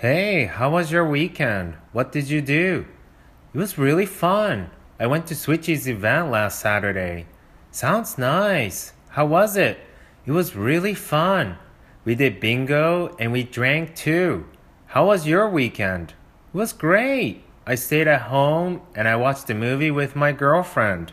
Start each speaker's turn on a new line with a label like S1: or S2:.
S1: Hey, how was your weekend? What did you do? It was really fun. I went to Switchy's event last Saturday. Sounds nice. How was it? It was really fun. We did bingo and we drank too. How was your weekend? It was great. I stayed at home and I watched a movie with my girlfriend.